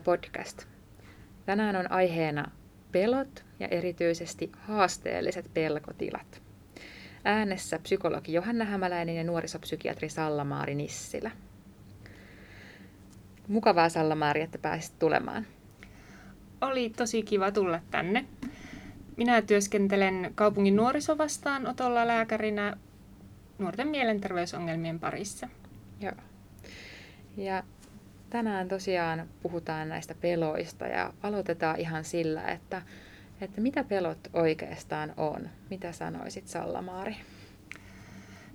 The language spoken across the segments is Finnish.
Podcast. Tänään on aiheena pelot ja erityisesti haasteelliset pelkotilat. Äänessä psykologi Johanna Hämäläinen ja nuorisopsykiatri Salla-Maari Nissilä. Mukavaa Salla-Maari, että pääsit tulemaan. Oli tosi kiva tulla tänne. Minä työskentelen kaupungin nuorisovastaanotolla lääkärinä nuorten mielenterveysongelmien parissa. Joo. Ja tänään tosiaan puhutaan näistä peloista ja aloitetaan ihan sillä, että, että mitä pelot oikeastaan on. Mitä sanoisit Sallamaari?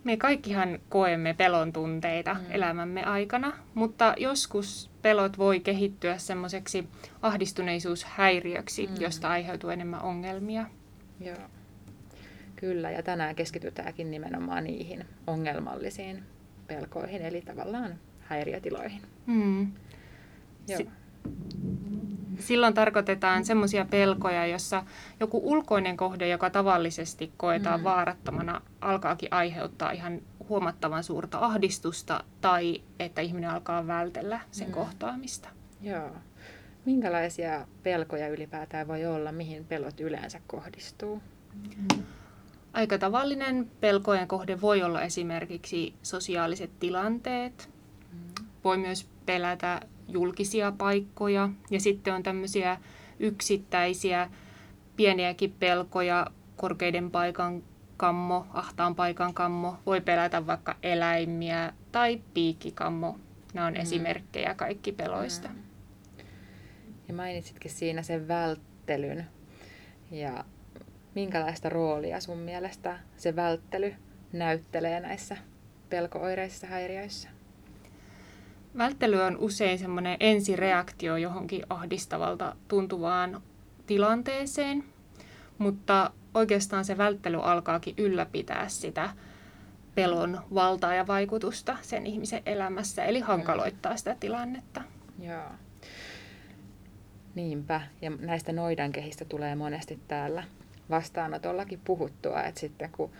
Me kaikkihan koemme pelon tunteita mm. elämämme aikana, mutta joskus pelot voi kehittyä semmoiseksi ahdistuneisuushäiriöksi, mm. josta aiheutuu enemmän ongelmia. Joo. Kyllä, ja tänään keskitytäänkin nimenomaan niihin ongelmallisiin pelkoihin, eli tavallaan häiriötiloihin. Mm. Joo. Si- silloin tarkoitetaan semmoisia pelkoja, jossa joku ulkoinen kohde, joka tavallisesti koetaan mm. vaarattomana, alkaakin aiheuttaa ihan huomattavan suurta ahdistusta tai että ihminen alkaa vältellä sen mm. kohtaamista. Joo. Minkälaisia pelkoja ylipäätään voi olla, mihin pelot yleensä kohdistuu? Mm. Aika tavallinen pelkojen kohde voi olla esimerkiksi sosiaaliset tilanteet. Voi myös pelätä julkisia paikkoja ja sitten on tämmöisiä yksittäisiä pieniäkin pelkoja, korkeiden paikan kammo, ahtaan paikan kammo, voi pelätä vaikka eläimiä tai piikkikammo. Nämä on mm. esimerkkejä kaikki peloista. Mm. Ja mainitsitkin siinä sen välttelyn. Ja minkälaista roolia sun mielestä se välttely näyttelee näissä pelkooireisissa häiriöissä? Välttely on usein semmoinen ensireaktio johonkin ahdistavalta tuntuvaan tilanteeseen, mutta oikeastaan se välttely alkaakin ylläpitää sitä pelon valtaa ja vaikutusta sen ihmisen elämässä, eli hankaloittaa sitä tilannetta. Joo. Niinpä, ja näistä noidankehistä tulee monesti täällä vastaanotollakin puhuttua, että sitten kun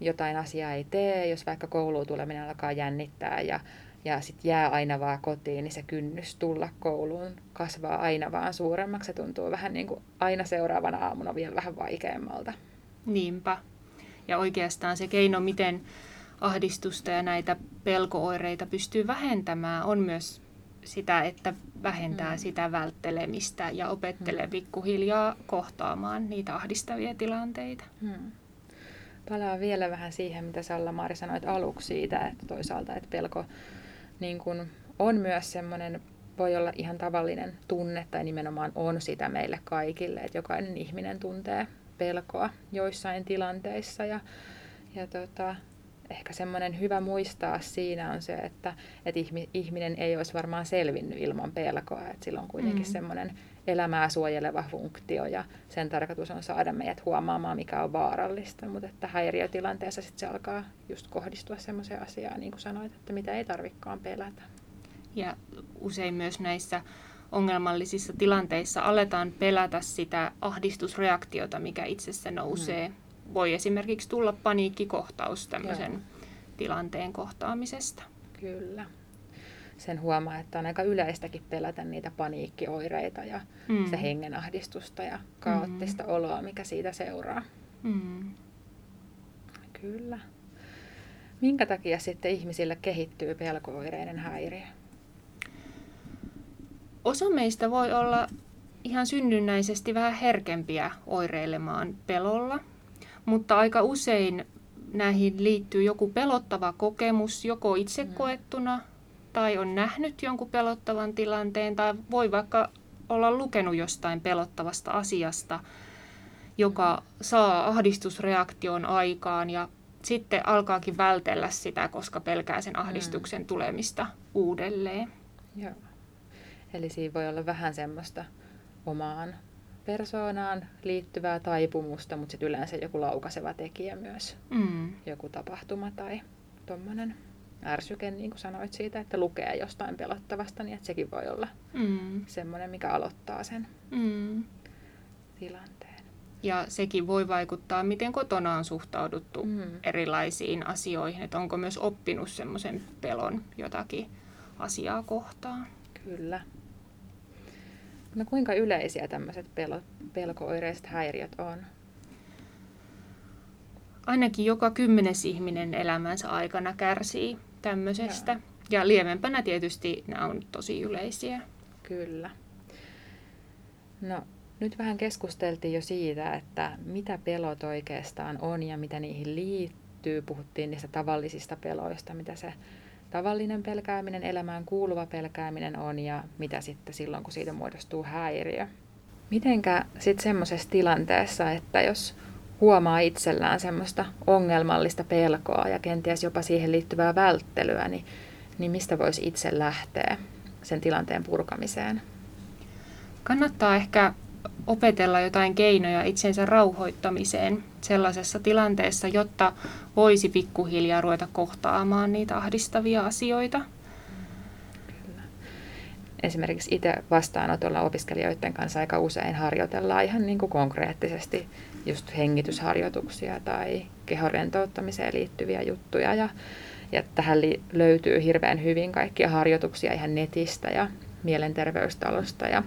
jotain asiaa ei tee, jos vaikka kouluun tuleminen alkaa jännittää ja, ja sitten jää aina vaan kotiin, niin se kynnys tulla kouluun kasvaa aina vaan suuremmaksi. Se tuntuu vähän niin kuin aina seuraavana aamuna vielä vähän vaikeammalta. Niinpä. Ja oikeastaan se keino, miten ahdistusta ja näitä pelkooireita pystyy vähentämään, on myös sitä, että vähentää mm. sitä välttelemistä ja opettelee mm. pikkuhiljaa kohtaamaan niitä ahdistavia tilanteita. Mm. Palaan vielä vähän siihen, mitä Salla-Maari sanoit aluksi siitä, että toisaalta että pelko niin kun on myös semmoinen, voi olla ihan tavallinen tunne tai nimenomaan on sitä meille kaikille, että jokainen ihminen tuntee pelkoa joissain tilanteissa ja, ja tota, ehkä semmoinen hyvä muistaa siinä on se, että, että ihminen ei olisi varmaan selvinnyt ilman pelkoa. Että sillä on kuitenkin mm. semmoinen elämää suojeleva funktio ja sen tarkoitus on saada meidät huomaamaan, mikä on vaarallista. Mutta että häiriötilanteessa sit se alkaa just kohdistua semmoiseen asiaan, niin kuin sanoit, että mitä ei tarvikaan pelätä. Ja usein myös näissä ongelmallisissa tilanteissa aletaan pelätä sitä ahdistusreaktiota, mikä itsessä nousee. Mm voi esimerkiksi tulla paniikkikohtaus tämmöisen Joo. tilanteen kohtaamisesta. Kyllä. Sen huomaa, että on aika yleistäkin pelätä niitä paniikkioireita ja mm. se hengenahdistusta ja kaoottista mm. oloa, mikä siitä seuraa. Mm. Kyllä. Minkä takia sitten ihmisillä kehittyy pelkooireiden häiriö? Osa meistä voi olla ihan synnynnäisesti vähän herkempiä oireilemaan pelolla – mutta aika usein näihin liittyy joku pelottava kokemus, joko itse mm. koettuna tai on nähnyt jonkun pelottavan tilanteen tai voi vaikka olla lukenut jostain pelottavasta asiasta, joka saa ahdistusreaktion aikaan ja sitten alkaakin vältellä sitä, koska pelkää sen ahdistuksen mm. tulemista uudelleen. Joo. Eli siinä voi olla vähän semmoista omaan persoonaan liittyvää taipumusta, mutta sitten yleensä joku laukaseva tekijä myös. Mm. Joku tapahtuma tai tuommoinen ärsyke, niin kuin sanoit siitä, että lukee jostain pelottavasta, niin että sekin voi olla mm. semmoinen, mikä aloittaa sen mm. tilanteen. Ja sekin voi vaikuttaa, miten kotona on suhtauduttu mm. erilaisiin asioihin, että onko myös oppinut semmoisen pelon jotakin asiaa kohtaan. Kyllä. No kuinka yleisiä tämmöiset pelo, pelkooireiset häiriöt on? Ainakin joka kymmenes ihminen elämänsä aikana kärsii tämmöisestä. Joo. Ja lievempänä tietysti nämä on tosi yleisiä. Kyllä. No, nyt vähän keskusteltiin jo siitä, että mitä pelot oikeastaan on ja mitä niihin liittyy. Puhuttiin niistä tavallisista peloista, mitä se tavallinen pelkääminen, elämään kuuluva pelkääminen on ja mitä sitten silloin, kun siitä muodostuu häiriö. Mitenkä sitten semmoisessa tilanteessa, että jos huomaa itsellään semmoista ongelmallista pelkoa ja kenties jopa siihen liittyvää välttelyä, niin, niin mistä voisi itse lähteä sen tilanteen purkamiseen? Kannattaa ehkä opetella jotain keinoja itsensä rauhoittamiseen sellaisessa tilanteessa, jotta voisi pikkuhiljaa ruveta kohtaamaan niitä ahdistavia asioita. Esimerkiksi itse vastaanotolla opiskelijoiden kanssa aika usein harjoitellaan ihan niin kuin konkreettisesti just hengitysharjoituksia tai kehorentouttamiseen liittyviä juttuja. Ja, ja tähän li- löytyy hirveän hyvin kaikkia harjoituksia ihan netistä ja mielenterveystalosta ja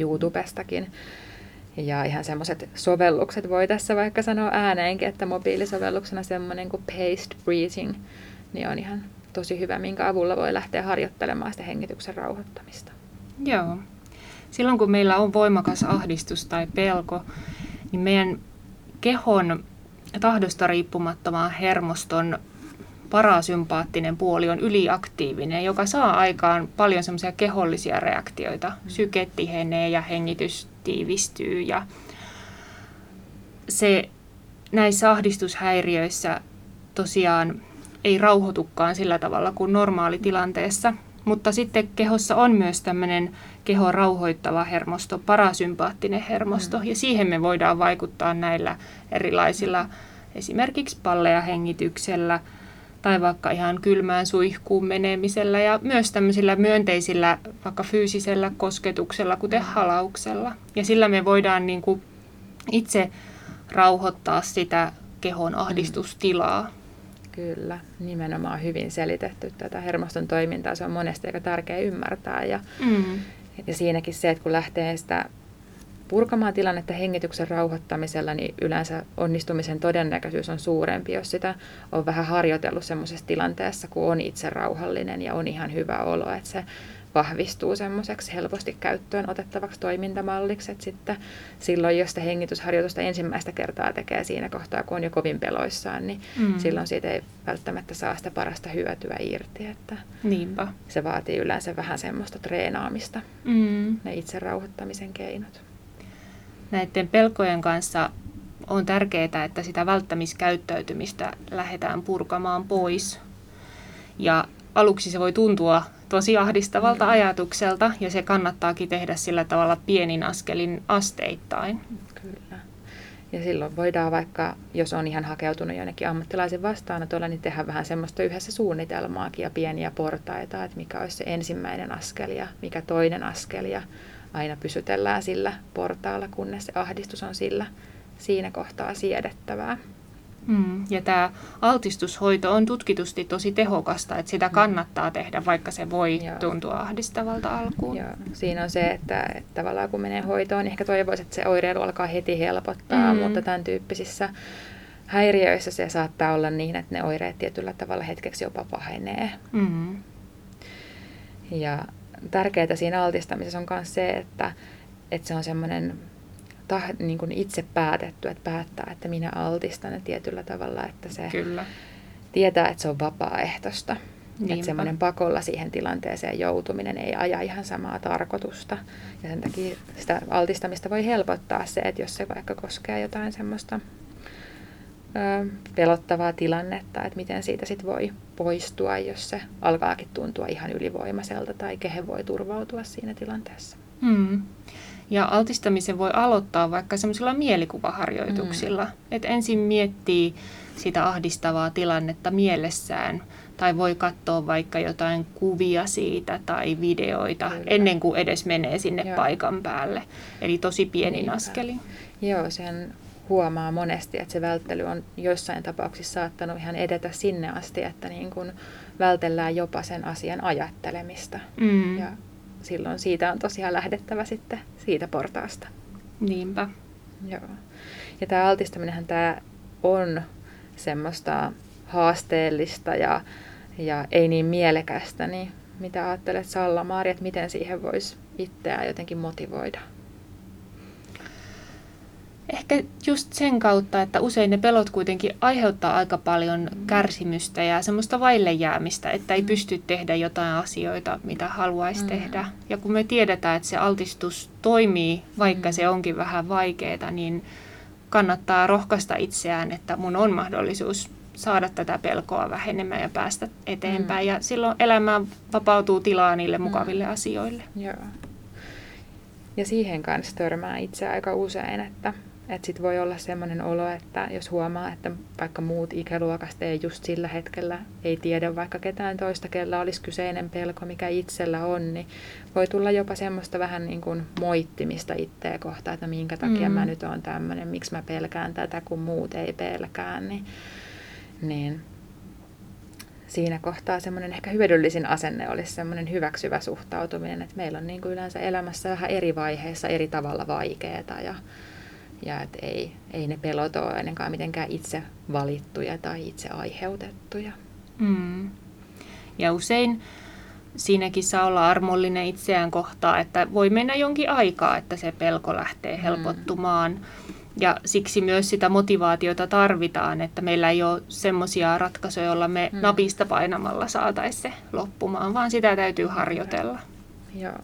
YouTubestakin. Ja ihan semmoiset sovellukset voi tässä vaikka sanoa ääneenkin, että mobiilisovelluksena semmoinen kuin Paced Breathing, niin on ihan tosi hyvä, minkä avulla voi lähteä harjoittelemaan sitä hengityksen rauhoittamista. Joo. Silloin kun meillä on voimakas ahdistus tai pelko, niin meidän kehon tahdosta riippumattoman hermoston parasympaattinen puoli on yliaktiivinen, joka saa aikaan paljon semmoisia kehollisia reaktioita. Mm. Syke tihenee ja hengitys tiivistyy ja se näissä ahdistushäiriöissä tosiaan ei rauhoitukaan sillä tavalla kuin normaalitilanteessa. Mutta sitten kehossa on myös tämmöinen keho rauhoittava hermosto, parasympaattinen hermosto, mm. ja siihen me voidaan vaikuttaa näillä erilaisilla esimerkiksi palleja hengityksellä, tai vaikka ihan kylmään suihkuun menemisellä ja myös tämmöisillä myönteisillä vaikka fyysisellä kosketuksella, kuten halauksella. Ja sillä me voidaan niin kuin itse rauhoittaa sitä kehon ahdistustilaa. Kyllä, nimenomaan hyvin selitetty tätä hermoston toimintaa. Se on monesti aika tärkeä ymmärtää. Ja, mm. ja siinäkin se, että kun lähtee sitä purkamaan tilannetta hengityksen rauhoittamisella, niin yleensä onnistumisen todennäköisyys on suurempi, jos sitä on vähän harjoitellut semmoisessa tilanteessa, kun on itse rauhallinen ja on ihan hyvä olo, että se vahvistuu semmoiseksi helposti käyttöön otettavaksi toimintamalliksi, että sitten silloin, jos sitä hengitysharjoitusta ensimmäistä kertaa tekee siinä kohtaa, kun on jo kovin peloissaan, niin mm. silloin siitä ei välttämättä saa sitä parasta hyötyä irti, että Niinpä. se vaatii yleensä vähän semmoista treenaamista, mm. ne itse rauhoittamisen keinot näiden pelkojen kanssa on tärkeää, että sitä välttämiskäyttäytymistä lähdetään purkamaan pois. Ja aluksi se voi tuntua tosi ahdistavalta ajatukselta ja se kannattaakin tehdä sillä tavalla pienin askelin asteittain. Kyllä. Ja silloin voidaan vaikka, jos on ihan hakeutunut jonnekin ammattilaisen vastaanotolla, niin tehdä vähän semmoista yhdessä suunnitelmaakin ja pieniä portaita, että mikä olisi se ensimmäinen askel ja mikä toinen askel ja aina pysytellään sillä portaalla, kunnes se ahdistus on sillä siinä kohtaa siedettävää. Mm, ja tämä altistushoito on tutkitusti tosi tehokasta, että sitä mm. kannattaa tehdä, vaikka se voi Joo. tuntua ahdistavalta alkuun. Joo. Siinä on se, että, että tavallaan kun menee hoitoon, niin ehkä toivoisi, että se oireilu alkaa heti helpottaa, mm. mutta tämän tyyppisissä häiriöissä se saattaa olla niin, että ne oireet tietyllä tavalla hetkeksi jopa pahenee. Mm. Ja tärkeää siinä altistamisessa on myös se, että, että se on semmoinen tah, niin kuin itse päätetty, että päättää, että minä altistan ja tietyllä tavalla, että se Kyllä. tietää, että se on vapaaehtoista. Niinpä. Että semmoinen pakolla siihen tilanteeseen joutuminen ei aja ihan samaa tarkoitusta. Ja sen takia sitä altistamista voi helpottaa se, että jos se vaikka koskee jotain semmoista pelottavaa tilannetta, että miten siitä sitten voi poistua, jos se alkaakin tuntua ihan ylivoimaiselta tai kehen voi turvautua siinä tilanteessa. Hmm. Ja altistamisen voi aloittaa vaikka semmoisilla mielikuvaharjoituksilla, hmm. että ensin miettii sitä ahdistavaa tilannetta mielessään tai voi katsoa vaikka jotain kuvia siitä tai videoita Kyllä. ennen kuin edes menee sinne Joo. paikan päälle. Eli tosi pienin Niinpä. askelin. Joo, sen huomaa monesti, että se välttely on joissain tapauksissa saattanut ihan edetä sinne asti, että niin kuin vältellään jopa sen asian ajattelemista. Mm. Ja silloin siitä on tosiaan lähdettävä sitten siitä portaasta. Niinpä. Joo. Ja tämä altistaminenhän tämä on semmoista haasteellista ja, ja ei niin mielekästä, niin mitä ajattelet Salla-Maari, että miten siihen voisi itseään jotenkin motivoida? Ehkä just sen kautta, että usein ne pelot kuitenkin aiheuttaa aika paljon mm. kärsimystä ja semmoista vaille jäämistä, että ei mm. pysty tehdä jotain asioita, mitä haluaisi mm. tehdä. Ja kun me tiedetään, että se altistus toimii, vaikka mm. se onkin vähän vaikeaa, niin kannattaa rohkaista itseään, että mun on mahdollisuus saada tätä pelkoa vähenemään ja päästä eteenpäin. Mm. Ja silloin elämään vapautuu tilaa niille mukaville mm. asioille. Joo. Ja siihen kanssa törmää itse aika usein, että että sitten voi olla sellainen olo, että jos huomaa, että vaikka muut ikäluokasta ei just sillä hetkellä ei tiedä vaikka ketään toista, kella olisi kyseinen pelko, mikä itsellä on, niin voi tulla jopa semmoista vähän niin kuin moittimista itseä kohtaan, että minkä takia mm. mä nyt oon tämmöinen, miksi mä pelkään tätä, kun muut ei pelkää. Niin, niin siinä kohtaa semmoinen ehkä hyödyllisin asenne olisi semmoinen hyväksyvä suhtautuminen, että meillä on niin kuin yleensä elämässä vähän eri vaiheissa eri tavalla vaikeaa ja ja että ei, ei ne pelot ole ennenkaan mitenkään itse valittuja tai itse aiheutettuja. Mm. Ja usein siinäkin saa olla armollinen itseään kohtaa, että voi mennä jonkin aikaa, että se pelko lähtee mm. helpottumaan. Mm. Ja siksi myös sitä motivaatiota tarvitaan, että meillä ei ole semmoisia ratkaisuja, joilla me mm. napista painamalla saataisiin se loppumaan, vaan sitä täytyy harjoitella. Joo.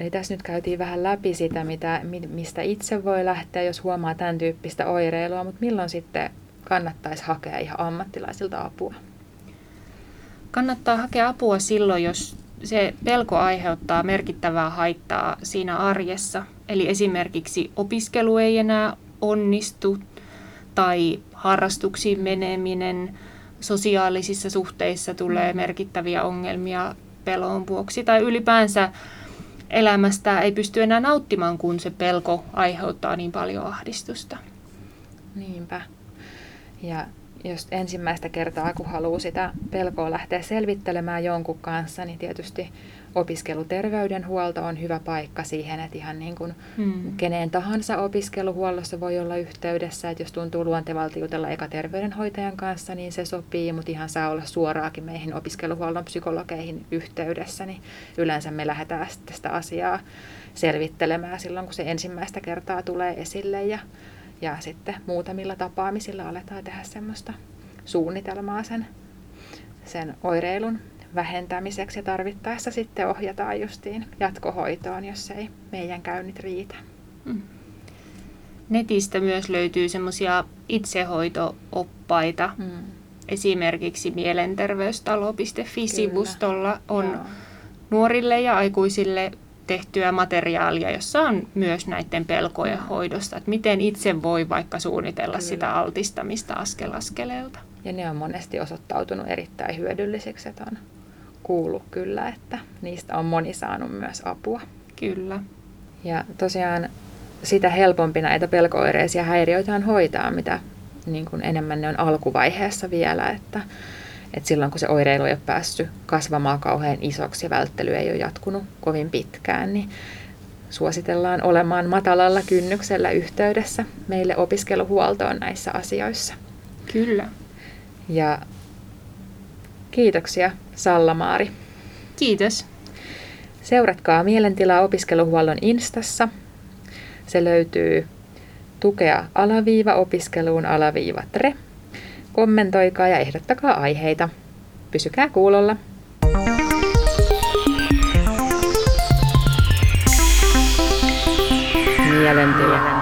Eli tässä nyt käytiin vähän läpi sitä, mitä, mistä itse voi lähteä, jos huomaa tämän tyyppistä oireilua, mutta milloin sitten kannattaisi hakea ihan ammattilaisilta apua? Kannattaa hakea apua silloin, jos se pelko aiheuttaa merkittävää haittaa siinä arjessa. Eli esimerkiksi opiskelu ei enää onnistu tai harrastuksiin meneminen, sosiaalisissa suhteissa tulee mm. merkittäviä ongelmia pelon vuoksi tai ylipäänsä elämästä ei pysty enää nauttimaan, kun se pelko aiheuttaa niin paljon ahdistusta. Niinpä. Ja jos ensimmäistä kertaa, kun haluaa sitä pelkoa lähteä selvittelemään jonkun kanssa, niin tietysti opiskeluterveydenhuolto on hyvä paikka siihen, että ihan niin kuin hmm. keneen tahansa opiskeluhuollossa voi olla yhteydessä, että jos tuntuu luontevalta jutella eka terveydenhoitajan kanssa, niin se sopii, mutta ihan saa olla suoraakin meihin opiskeluhuollon psykologeihin yhteydessä, niin yleensä me lähdetään sitten sitä asiaa selvittelemään silloin, kun se ensimmäistä kertaa tulee esille ja, ja sitten muutamilla tapaamisilla aletaan tehdä semmoista suunnitelmaa sen, sen oireilun vähentämiseksi ja tarvittaessa sitten ohjataan justiin jatkohoitoon, jos ei meidän käynnit riitä. Hmm. Netistä myös löytyy semmoisia itsehoitooppaita. Hmm. Esimerkiksi mielenterveystalo.fi-sivustolla on Joo. nuorille ja aikuisille tehtyä materiaalia, jossa on myös näiden pelkojen hmm. hoidosta, että miten itse voi vaikka suunnitella Kyllä. sitä altistamista askel askeleelta. Ja ne on monesti osoittautunut erittäin hyödylliseksi, että on kuullut kyllä, että niistä on moni saanut myös apua. Kyllä. Ja tosiaan sitä helpompi näitä pelkooireisia häiriöitä on hoitaa, mitä niin kuin enemmän ne on alkuvaiheessa vielä, että, että silloin kun se oireilu ei ole päässyt kasvamaan kauhean isoksi ja välttely ei ole jatkunut kovin pitkään, niin suositellaan olemaan matalalla kynnyksellä yhteydessä meille opiskeluhuoltoon näissä asioissa. Kyllä. Ja Kiitoksia Sallamaari. Kiitos. Seuratkaa Mielentilaa opiskeluhuollon Instassa. Se löytyy tukea alaviiva opiskeluun alaviiva tre. Kommentoikaa ja ehdottakaa aiheita. Pysykää kuulolla. Mielentila.